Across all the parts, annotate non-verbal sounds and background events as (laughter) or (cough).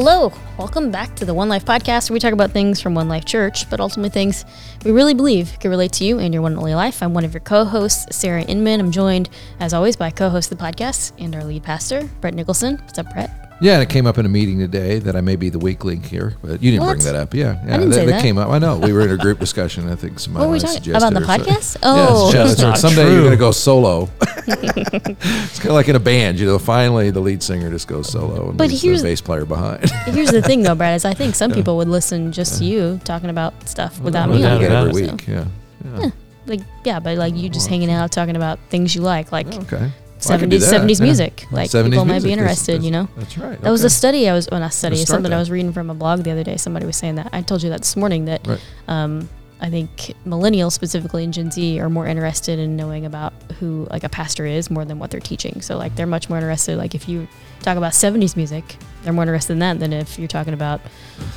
Hello, welcome back to the One Life podcast where we talk about things from One Life Church, but ultimately things we really believe can relate to you and your one and only life. I'm one of your co hosts, Sarah Inman. I'm joined, as always, by co host of the podcast and our lead pastor, Brett Nicholson. What's up, Brett? Yeah, and it came up in a meeting today that I may be the weak link here, but you didn't What? bring that up. Yeah, yeah, didn't that, say that. came up. I know we were in a group (laughs) discussion. I think somebody What were we talking suggested about? The so- podcast? Yeah, Oh. or not someday you're going to go solo. (laughs) it's kind of like in a band, you know. Finally, the lead singer just goes solo, and But here's- the bass player behind. (laughs) Here's the thing, though, Brad, is I think some people would listen just to you talking about stuff without me on here. every yeah. so- week. Yeah. yeah. Like, yeah, but like you just hanging out talking about things you like, like Okay. Well, I could do 70s, that, 70s yeah. music. Like 70s people might be is- interested, is- you know? That's right. That was a study I was, well, not study, Let's it's start something I was reading from a blog the other day. Somebody was saying that. I told you that this morning that Right. um, I think millennials, specifically in Gen Z, are more interested in knowing about who like a pastor is more than what they're teaching. So like they're much more interested. Like if you talk about 70s music, they're more interested in that than if you're talking about.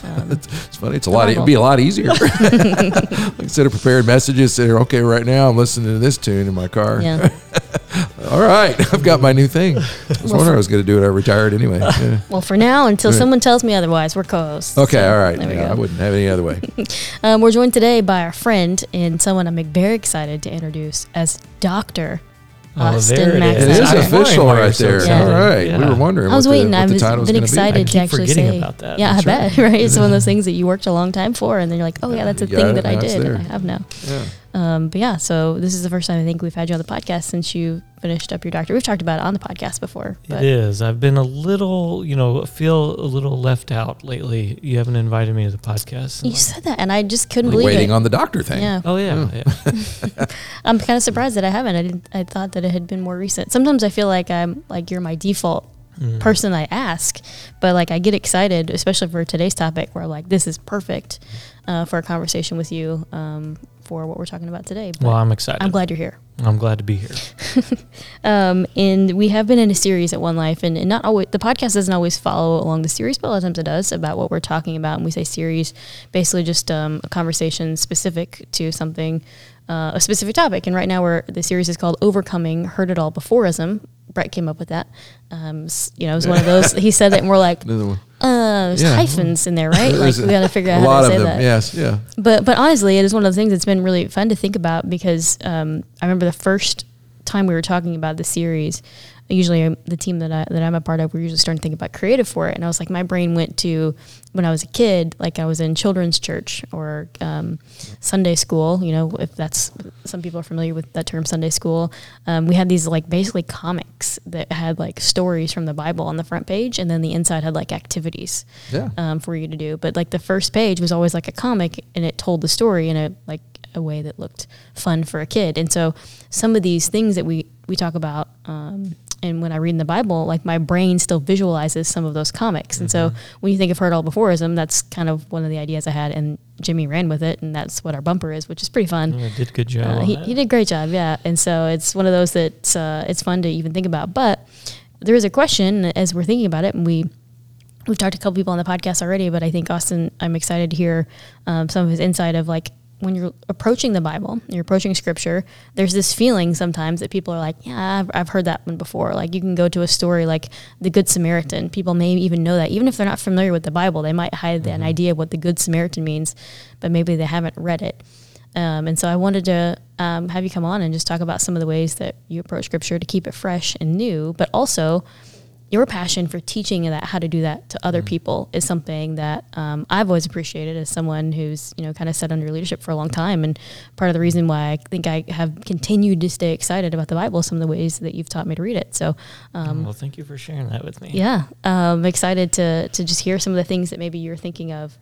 Um, (laughs) It's funny. It's a lot. It'd be a lot easier. (laughs) (laughs) Instead of prepared messages, say, "Okay, right now I'm listening to this tune in my car." yeah. All right, (laughs) I've got my new thing. I was wondering I was going to do it. I retired anyway. (laughs) Yeah. Well, for now, until Right. someone tells me otherwise, we're co-hosts. Okay, So, all right. There we Yeah, I wouldn't have any other way. (laughs) Um, we're joined today by our friend and someone I'm very excited to introduce as Doctor Oh, Austin there it Max is. It is official Why right there. excited. All right, Yeah. we were wondering. I was what waiting. The, I what the title been gonna be. excited to actually say. about that. Yeah, That's I right. bet. Right, it's one of those things that you worked a long time for, and then you're like, oh yeah, that's a You thing got that I did. and I have now. Yeah. Um, but yeah, so this is the first time I think we've had you on the podcast since you finished up your doctor. We've talked about it on the podcast before, but It is. I've been a little, you know, feel a little left out lately. You haven't invited me to the podcast. you said that, and I just couldn't We're believe waiting it. on the doctor thing. yeah, Oh yeah, yeah. (laughs) (laughs) I'm kind of surprised that I haven't. I didn't. I thought that it had been more recent. Sometimes I feel like I'm like you're my default Mm. person I ask, but like I get excited, especially for today's topic, where I'm like this is perfect uh, for a conversation with you um, for what we're talking about today. But Well, I'm excited. I'm glad you're here. I'm glad to be here. (laughs) Um, and we have been in a series at One Life, and, and not always the podcast doesn't always follow along the series, but a lot of times it does about what we're talking about. And we say series, basically just um, a conversation specific to something, uh, a specific topic. And right now, we're the series is called "Overcoming Heard It All Beforeism." Brett came up with that. Um, you know, it was one of those. He said that, and we're like, (laughs) Another one. Uh, there's Yeah. hyphens in there, right? (laughs) Like we got to figure out how to say them. that. Yes. Yeah. But but honestly, it is one of the things that's been really fun to think about because um, I remember the first time we were talking about the series. Usually, the team that I that I'm a part of, we're usually starting to think about creative for it, and I was like, my brain went to when I was a kid, like I was in children's church or um, Sunday school. You know, if that's some people are familiar with that term, Sunday school. Um, we had these like basically comics that had like stories from the Bible on the front page, and then the inside had like activities Yeah. um, for you to do. But like the first page was always like a comic, and it told the story in a like a way that looked fun for a kid. And so some of these things that we we talk about, um, and when I read in the Bible, like my brain still visualizes some of those comics. And so when you think of heard all beforeism, that's kind of one of the ideas I had, and Jimmy ran with it, and that's what our bumper is, which is pretty fun. Yeah, did good job. Uh, he, he did a great job, yeah. And so it's one of those that uh, it's fun to even think about. But there is a question as we're thinking about it, and we we've talked to a couple people on the podcast already. But I think Austin, I'm excited to hear um, some of his insight of like when you're approaching the Bible, you're approaching Scripture. There's this feeling sometimes that people are like, yeah, I've, I've heard that one before. Like you can go to a story like the Good Samaritan. People may even know that, even if they're not familiar with the Bible, they might hide an idea of what the Good Samaritan means, but maybe they haven't read it. Um, and so I wanted to um, have you come on and just talk about some of the ways that you approach scripture to keep it fresh and new, but also your passion for teaching that how to do that to other people is something that um, I've always appreciated as someone who's you know kind of sat under leadership for a long time, and part of the reason why I think I have continued to stay excited about the Bible is some of the ways that you've taught me to read it. So um, well, thank you for sharing that with me. yeah, um, excited to to just hear some of the things that maybe you're thinking of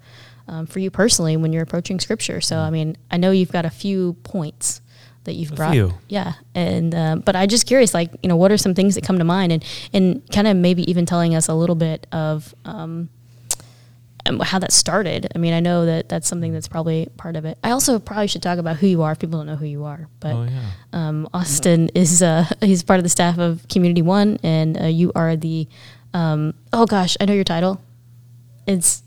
um, for you personally when you're approaching scripture. So, I mean, I know you've got a few points that you've A brought. few. Yeah, and um, but I just curious, like you know, what are some things that come to mind, and and kind of maybe even telling us a little bit of. Um, um, how that started. I mean, I know that that's something that's probably part of it. I also probably should talk about who you are if people don't know who you are. But Oh yeah. um, Austin is uh, (laughs) he's part of the staff of Community One, and uh, you are the um, oh gosh, I know your title. It's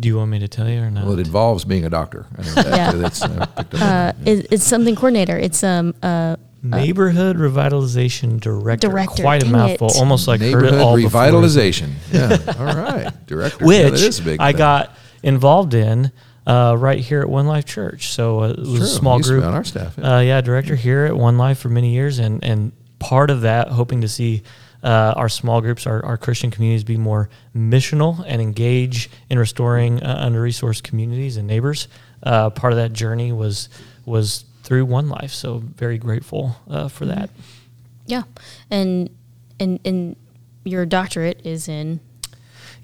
Do you want me to tell you or not? Well, it involves being a doctor. I know that. Yeah. That's uh, up uh, it, it's something coordinator. It's um uh Neighborhood revitalization director. Director, Quite a dang mouthful. it. Almost like heard it Neighborhood all before. revitalization. (laughs) Yeah. All right. Director. Yeah, that which a big I thing. got involved in uh, right here at One Life Church. So uh, it was True. a small used to be group. on our staff. Yeah. Uh, yeah, director here at One Life for many years, and and part of that, hoping to see uh, our small groups, our, our Christian communities, be more missional and engage in restoring uh, under resourced communities and neighbors. Uh, part of that journey was was through One Life, so very grateful uh, for that. Yeah, and and and your doctorate is in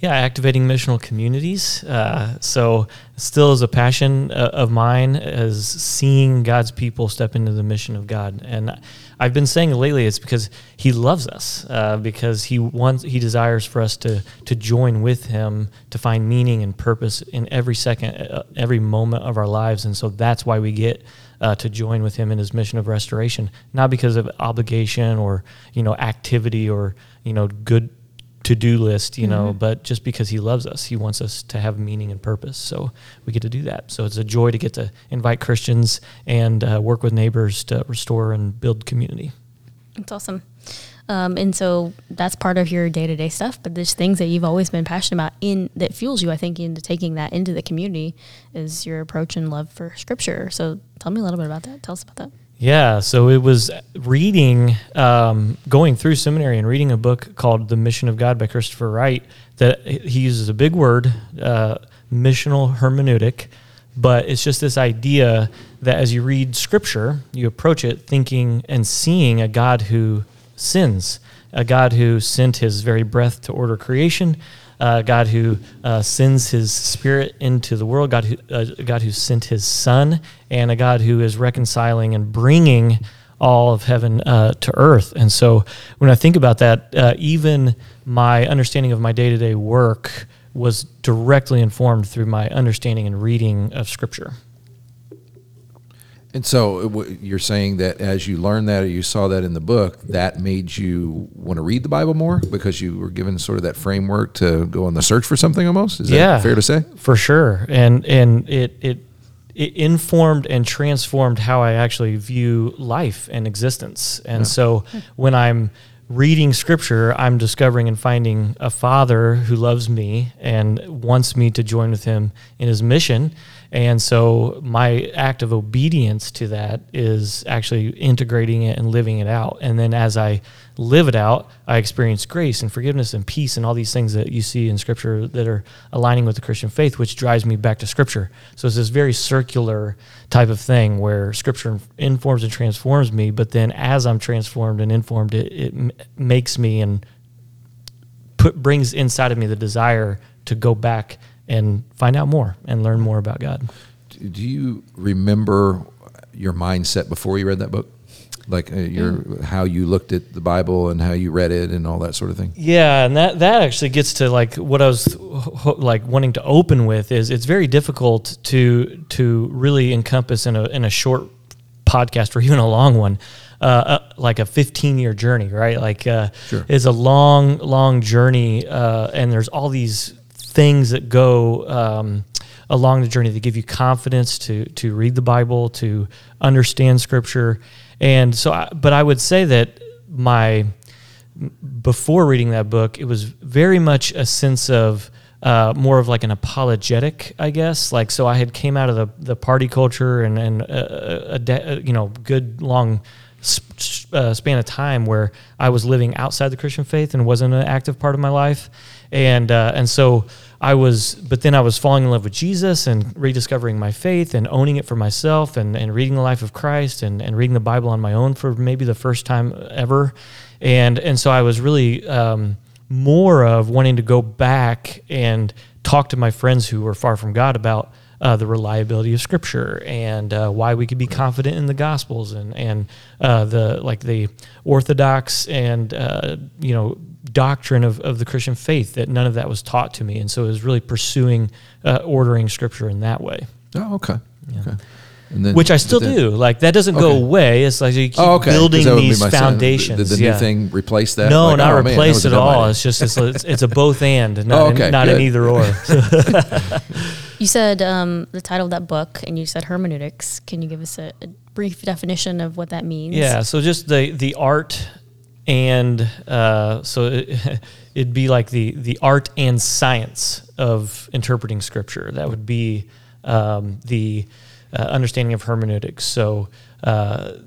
Yeah, activating missional communities. Uh, so, still is a passion uh, of mine is seeing God's people step into the mission of God. And I've been saying lately, it's because He loves us, uh, because He wants, He desires for us to to join with Him to find meaning and purpose in every second, uh, every moment of our lives. And so that's why we get. Uh, to join with him in his mission of restoration, not because of obligation or you know activity or you know good to-do list, you know, but just because he loves us, he wants us to have meaning and purpose. So we get to do that. So it's a joy to get to invite Christians and uh, work with neighbors to restore and build community. It's awesome. Um, and so that's part of your day to day stuff, but there's things that you've always been passionate about in that fuels you, I think, into taking that into the community is your approach and love for scripture. So tell me a little bit about that. Tell us about that. Yeah, so it was reading, um, going through seminary and reading a book called The Mission of God by Christopher Wright. That he uses a big word, uh, missional hermeneutic, but it's just this idea that as you read scripture, you approach it thinking and seeing a God who sins, a God who sent his very breath to order creation, uh, God who uh, sends His Spirit into the world, God who uh, God who sent His Son, and a God who is reconciling and bringing all of heaven uh, to earth. And so, when I think about that, uh, even my understanding of my day to day work was directly informed through my understanding and reading of Scripture. And so you're saying that as you learned that or you saw that in the book, that made you want to read the Bible more because you were given sort of that framework to go on the search for something almost? Is Yeah. that fair to say? for sure and and it it it informed and transformed how i actually view life and existence and so when i'm reading scripture i'm discovering and finding a father who loves me and wants me to join with him in his mission and so my act of obedience to that is actually integrating it and living it out. And then as i live it out i experience grace and forgiveness and peace and all these things that you see in scripture that are aligning with the christian faith which drives me back to scripture. So it's this very circular type of thing where scripture informs and transforms me but then as i'm transformed and informed it, it makes me and put brings inside of me the desire to go back and find out more and learn more about god Do you remember your mindset before you read that book? Like uh, your how you looked at the Bible and how you read it and all that sort of thing? Yeah, and that that actually gets to like what I was ho- like wanting to open with is it's very difficult to to really encompass in a in a short podcast or (laughs) even a long one. Uh, uh, like a 15 year journey, right? Like, uh, Sure. it's a long, long journey, uh, and there's all these things that go um, along the journey that give you confidence to to read the Bible, to understand Scripture, and so. I, but I would say that my before reading that book, it was very much a sense of uh, more of like an apologetic, I guess. Like, so I had came out of the, the party culture and and a, a, de- you know good long uh, span of time where I was living outside the Christian faith and wasn't an active part of my life, and uh, and so I was, but then I was falling in love with Jesus and rediscovering my faith and owning it for myself and, and reading the life of Christ and, and reading the Bible on my own for maybe the first time ever. And, and so I was really um, more of wanting to go back and talk to my friends who were far from God about uh, the reliability of Scripture and uh, why we could be confident in the Gospels and and uh, the like the orthodox and uh, you know doctrine of, of the Christian faith that none of that was taught to me, and so it was really pursuing uh, ordering Scripture in that way, Oh, okay. Okay. And then, which I still then- do. Like that doesn't go Okay. away. It's like you keep Oh, okay. building that would be these foundations. Did the new yeah. thing replace that? No, Like, not oh, replace a at all. idea. It's just it's, it's, a both and, not, (laughs) Oh, okay, not an either or. (laughs) You said um, the title of that book, and you said hermeneutics. Can you give us a, a brief definition of what that means. Yeah, so just the the art and uh, so it, (laughs) it'd be like the the art and science of interpreting scripture. That would be um, the uh, understanding of hermeneutics. So. Uh,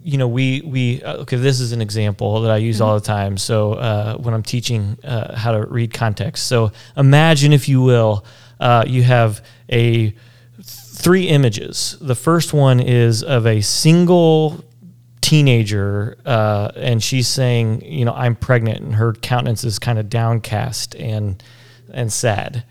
you know, we we uh, okay. This is an example that I use all the time. So uh, when I'm teaching uh, how to read context, so imagine, if you will, uh, you have a three images. The first one is of a single teenager, uh, and she's saying, you know, I'm pregnant, and her countenance is kind of downcast and and sad.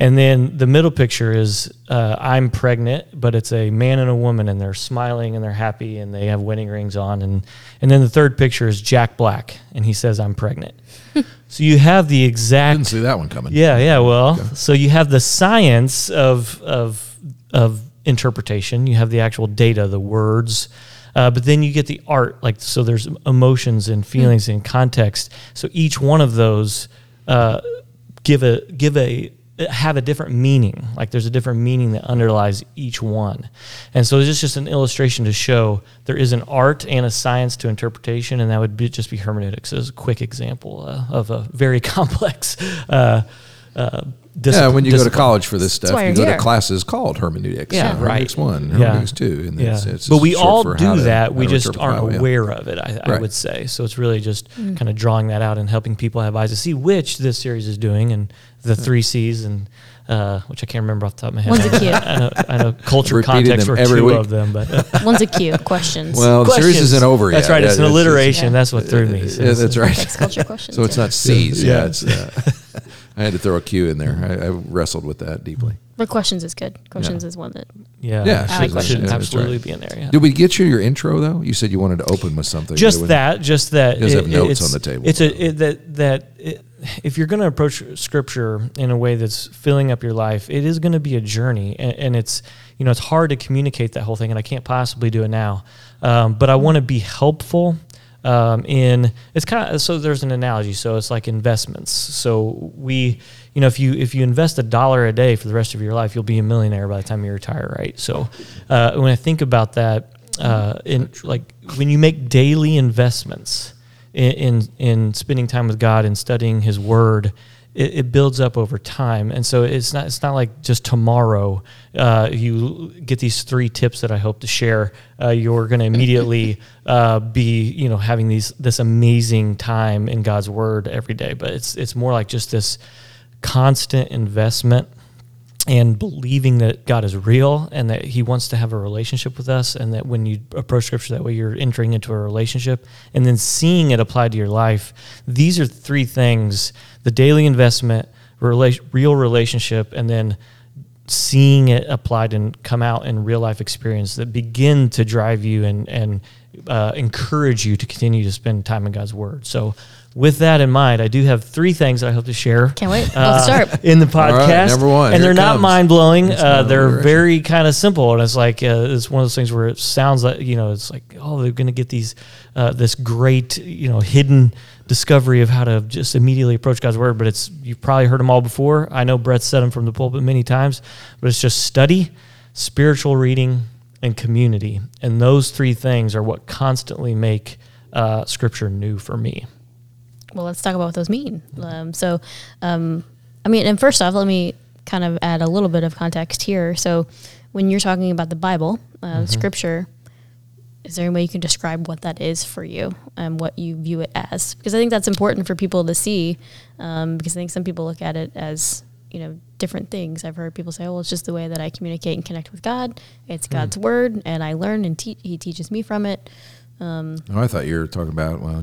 And then the middle picture is uh, I'm pregnant, but it's a man and a woman, and they're smiling and they're happy and they have wedding rings on. And, and then the third picture is Jack Black, and he says, I'm pregnant. (laughs) so you have the exact. Didn't see that one coming. Yeah, yeah. Well, so you have the science of of of interpretation. You have the actual data, the words, uh, but then you get the art. Like so, there's emotions and feelings and context. So each one of those uh, give a give a have a different meaning. Like there's a different meaning that underlies each one. And so this is just an illustration to show there is an art and a science to interpretation, and that would be, just be hermeneutics as a quick example uh, of a very (laughs) complex. Uh, uh, dis- Yeah, when you go to college for this stuff, you go here. to classes called hermeneutics. Yeah, hermeneutics right. one, Yeah. hermeneutics two, and Yeah, it's, it's but we all do how to- that. We just aren't Bible, yeah. aware of it. I, I Right. would say so. It's really just kind of drawing that out and helping people have eyes to see which this series is doing, and the three C's, and uh, which I can't remember off the top of my head. One's a Q. I know, I know (laughs) culture Repeating context them were every two week. of them, but uh, (laughs) One's a Q. Questions. Well, the series isn't over yet. That's right. Yeah, it's an it's- alliteration. Yeah. That's what threw me. So Yeah, it's- that's right. Culture questions. (laughs) So it's not C's. Yeah, Yeah. it's. Uh, I had to throw a Q in there. I, I wrestled with that deeply. But questions is good. Questions is one that. yeah, Yeah, it I like should, questions. should Yeah, that's absolutely right. be in there. Yeah. Did we get you your intro though? You said you wanted to open with something. just It would- that just that It does have notes it's- on the table. it's a it, that that it, if you're going to approach scripture in a way that's filling up your life it is going to be a journey and, and it's you know it's hard to communicate that whole thing and i can't possibly do it now um, but i want to be helpful um, in it's kind of so there's an analogy. So it's like investments. So we you know if you if you invest a dollar a day for the rest of your life you'll be a millionaire by the time you retire right? So uh, when i think about that uh, in like when you make daily investments in, in in spending time with God and studying His Word, it, it builds up over time, and so it's not it's not like just tomorrow uh, you get these three tips that I hope to share. Uh, you're going to immediately (laughs) uh, be you know having these this amazing time in God's Word every day, but it's it's more like just this constant investment and believing that God is real and that He wants to have a relationship with us, and that when you approach Scripture that way, you're entering into a relationship, and then seeing it applied to your life. These are three things: the daily investment, real relationship, and then seeing it applied and come out in real life experience that begin to drive you and and uh, encourage you to continue to spend time in God's Word. So. With that in mind, I do have three things I hope to share Can't wait. uh, Let's start. in the right, podcast. number one, and they're not mind blowing. Uh, they're direction. very kind of simple, and it's like uh, it's one of those things where it sounds like you know it's like oh they're going to get these uh, this great you know hidden discovery of how to just immediately approach God's word. But it's you've probably heard them all before. I know Brett said them from the pulpit many times, but it's just study, spiritual reading, and community, and those three things are what constantly make uh, Scripture new for me. Well, let's talk about what those mean. Um, so, um, I mean, and first off, let me kind of add a little bit of context here. So, when you're talking about the Bible, uh, Scripture, is there any way you can describe what that is for you and what you view it as? Because I think that's important for people to see. Um, because I think some people look at it as you know different things. I've heard people say, "Oh, well, it's just the way that I communicate and connect with God. It's God's word, and I learn and te- He teaches me from it." Oh, I thought you were talking about well,